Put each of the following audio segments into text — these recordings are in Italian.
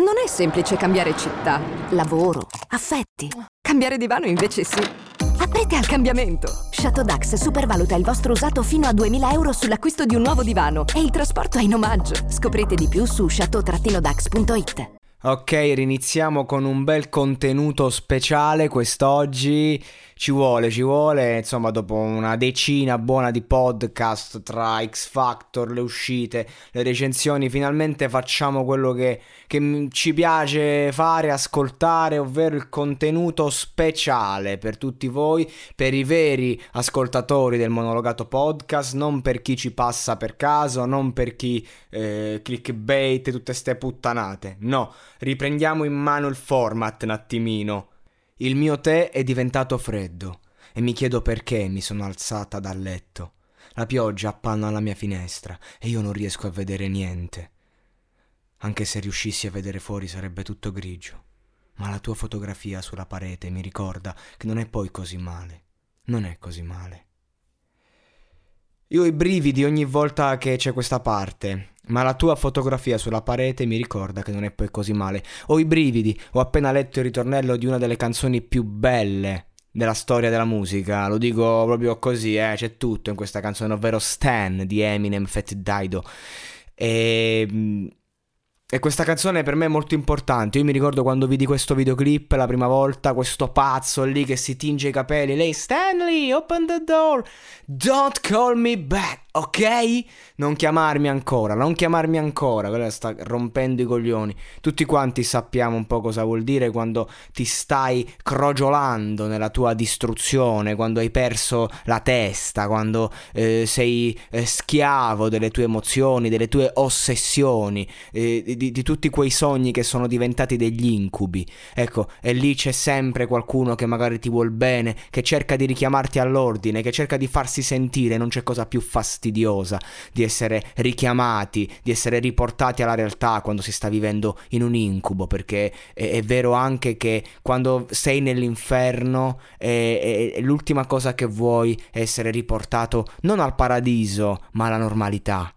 Non è semplice cambiare città, lavoro, affetti. Cambiare divano invece sì. Aprite al cambiamento! Chateau Dax supervaluta il vostro usato fino a 2000 euro sull'acquisto di un nuovo divano e il trasporto è in omaggio. Scoprite di più su chateau-dax.it. Ok, riniziamo con un bel contenuto speciale quest'oggi. Ci vuole, ci vuole, insomma, dopo una decina buona di podcast tra X Factor, le uscite, le recensioni, finalmente facciamo quello che, che ci piace fare, ascoltare, ovvero il contenuto speciale per tutti voi, per i veri ascoltatori del monologato podcast, non per chi ci passa per caso, non per chi eh, clickbait, tutte ste puttanate. No, riprendiamo in mano il format un attimino. Il mio tè è diventato freddo e mi chiedo perché mi sono alzata dal letto. La pioggia appanna alla mia finestra e io non riesco a vedere niente. Anche se riuscissi a vedere fuori sarebbe tutto grigio. Ma la tua fotografia sulla parete mi ricorda che non è poi così male. Non è così male. Io ho i brividi ogni volta che c'è questa parte, ma la tua fotografia sulla parete mi ricorda che non è poi così male. Ho i brividi, ho appena letto il ritornello di una delle canzoni più belle della storia della musica, lo dico proprio così, eh, c'è tutto in questa canzone, ovvero Stan di Eminem Fat Dido. E mm, e questa canzone per me è molto importante. Io mi ricordo quando vidi questo videoclip la prima volta, questo pazzo lì che si tinge i capelli. Lei, Stanley, open the door. Don't call me back, ok? Non chiamarmi ancora, non chiamarmi ancora. Quella sta rompendo i coglioni. Tutti quanti sappiamo un po' cosa vuol dire quando ti stai crogiolando nella tua distruzione, quando hai perso la testa, quando eh, sei eh, schiavo delle tue emozioni, delle tue ossessioni. Eh, di, di, tutti quei sogni che sono diventati degli incubi. Ecco, e lì c'è sempre qualcuno che magari ti vuol bene, che cerca di richiamarti all'ordine, che cerca di farsi sentire. Non c'è cosa più fastidiosa di essere richiamati, di essere riportati alla realtà quando si sta vivendo in un incubo, perché è, è vero anche che quando sei nell'inferno è, è, l'ultima cosa che vuoi è essere riportato non al paradiso, ma alla normalità.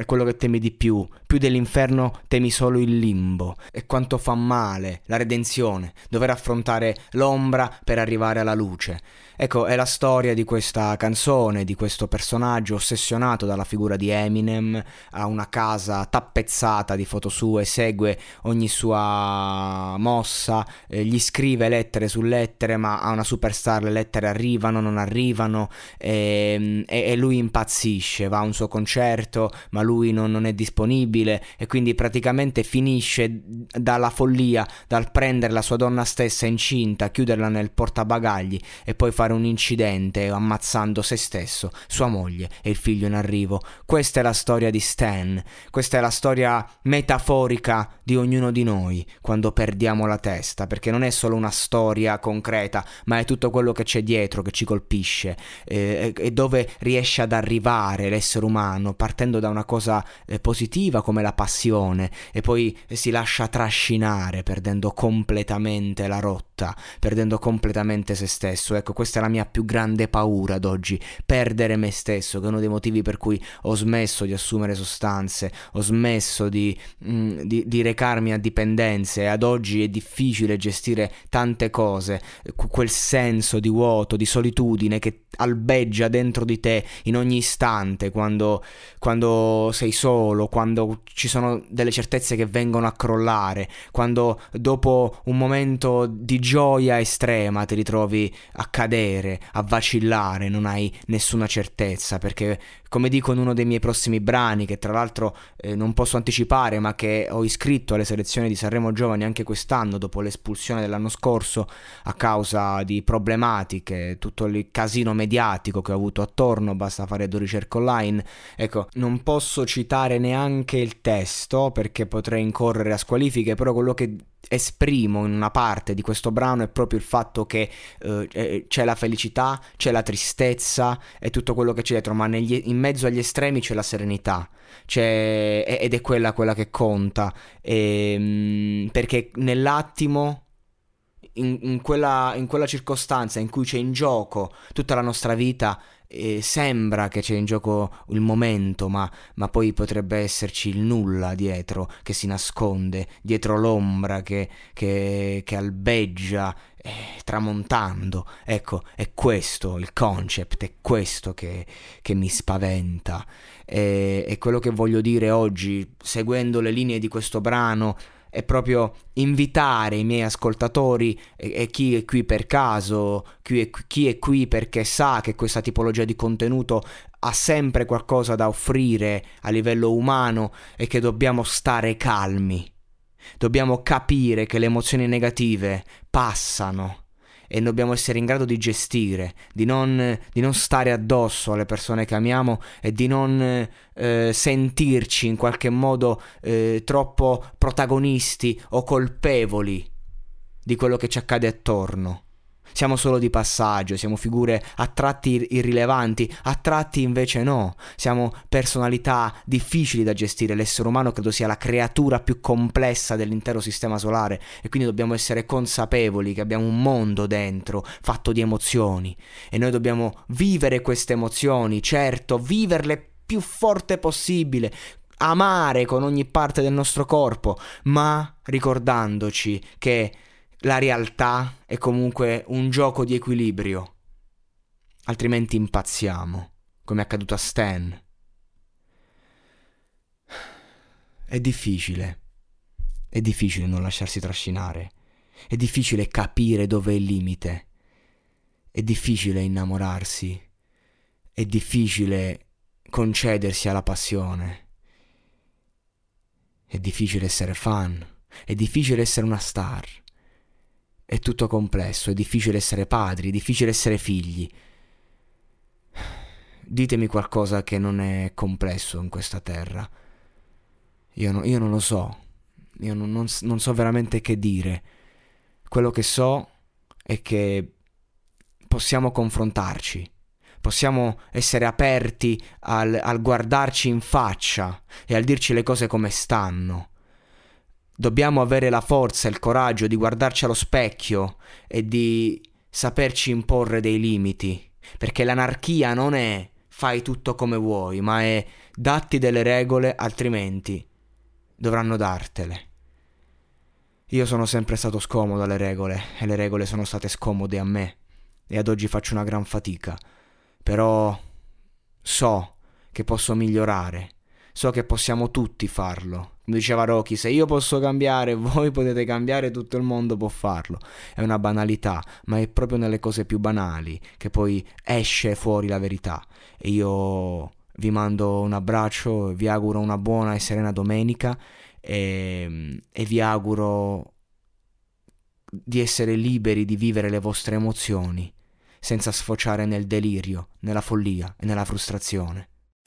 È quello che temi di più. Più dell'inferno temi solo il limbo. E quanto fa male la redenzione, dover affrontare l'ombra per arrivare alla luce. Ecco, è la storia di questa canzone, di questo personaggio ossessionato dalla figura di Eminem, ha una casa tappezzata di foto sue, segue ogni sua mossa, eh, gli scrive lettere su lettere, ma a una superstar le lettere arrivano, non arrivano, e, e, e lui impazzisce, va a un suo concerto, ma lui non, non è disponibile e quindi praticamente finisce dalla follia, dal prendere la sua donna stessa incinta, chiuderla nel portabagagli e poi fare un incidente ammazzando se stesso, sua moglie e il figlio in arrivo. Questa è la storia di Stan, questa è la storia metaforica di ognuno di noi quando perdiamo la testa, perché non è solo una storia concreta, ma è tutto quello che c'è dietro che ci colpisce eh, e dove riesce ad arrivare l'essere umano partendo da una cosa eh, positiva come la passione e poi si lascia trascinare perdendo completamente la rotta, perdendo completamente se stesso. Ecco, questa è la mia più grande paura ad oggi, perdere me stesso, che è uno dei motivi per cui ho smesso di assumere sostanze, ho smesso di, mh, mm, di, di recarmi a dipendenze e ad oggi è difficile gestire tante cose, quel senso di vuoto, di solitudine che albeggia dentro di te in ogni istante quando, quando sei solo, quando ci sono delle certezze che vengono a crollare, quando dopo un momento di gioia estrema ti ritrovi a cadere, a vacillare, non hai nessuna certezza perché come dico in uno dei miei prossimi brani, che tra l'altro eh, non posso anticipare, ma che ho iscritto alle selezioni di Sanremo Giovani anche quest'anno, dopo l'espulsione dell'anno scorso, a causa di problematiche, tutto il casino mediatico che ho avuto attorno, basta fare due ricerche online. Ecco, non posso citare neanche il testo perché potrei incorrere a squalifiche, però quello che esprimo in una parte di questo brano è proprio il fatto che eh, c'è la felicità, c'è la tristezza e tutto quello che c'è dietro, ma negli, in mezzo agli estremi c'è la serenità. C'è, ed è quella quella che conta e, ehm, perché nell'attimo in, in, quella, in quella circostanza in cui c'è in gioco tutta la nostra vita eh, sembra che c'è in gioco il momento, ma, ma, poi potrebbe esserci il nulla dietro che si nasconde, dietro l'ombra che, che, che albeggia eh, tramontando. Ecco, è questo il concept, è questo che, che mi spaventa. E, e quello che voglio dire oggi, seguendo le linee di questo brano, è proprio invitare i miei ascoltatori e, e chi è qui per caso, chi è, chi è qui perché sa che questa tipologia di contenuto ha sempre qualcosa da offrire a livello umano e che dobbiamo stare calmi. Dobbiamo capire che le emozioni negative passano e dobbiamo essere in grado di gestire, di non, di non stare addosso alle persone che amiamo e di non eh, sentirci in qualche modo eh, troppo protagonisti o colpevoli di quello che ci accade attorno. Siamo solo di passaggio, siamo figure a tratti irrilevanti, a tratti invece no. Siamo personalità difficili da gestire. L'essere umano credo sia la creatura più complessa dell'intero sistema solare e quindi dobbiamo essere consapevoli che abbiamo un mondo dentro fatto di emozioni e noi dobbiamo vivere queste emozioni, certo, viverle più forte possibile, amare con ogni parte del nostro corpo, ma ricordandoci che la realtà è comunque un gioco di equilibrio. Altrimenti impazziamo, come è accaduto a Stan. È difficile. È difficile non lasciarsi trascinare. È difficile capire dove è il limite. È difficile innamorarsi. È difficile concedersi alla passione. È difficile essere fan. È difficile essere una star è tutto complesso, è difficile essere padri, è difficile essere figli. Ditemi qualcosa che non è complesso in questa terra. Io, no, io non lo so, io non, non, non so veramente che dire. Quello che so è che possiamo confrontarci, possiamo essere aperti al, al, guardarci in faccia e al dirci le cose come stanno. Dobbiamo avere la forza e il coraggio di guardarci allo specchio e di saperci imporre dei limiti, perché l'anarchia non è fai tutto come vuoi, ma è datti delle regole, altrimenti dovranno dartele. Io sono sempre stato scomodo alle regole e le regole sono state scomode a me. E ad oggi faccio una gran fatica, però so che posso migliorare, so che possiamo tutti farlo diceva Rocky, se io posso cambiare, voi potete cambiare, tutto il mondo può farlo. È una banalità, ma è proprio nelle cose più banali che poi esce fuori la verità. E io vi mando un abbraccio, vi auguro una buona e serena domenica e, e vi auguro di essere liberi di vivere le vostre emozioni senza sfociare nel delirio, nella follia e nella frustrazione.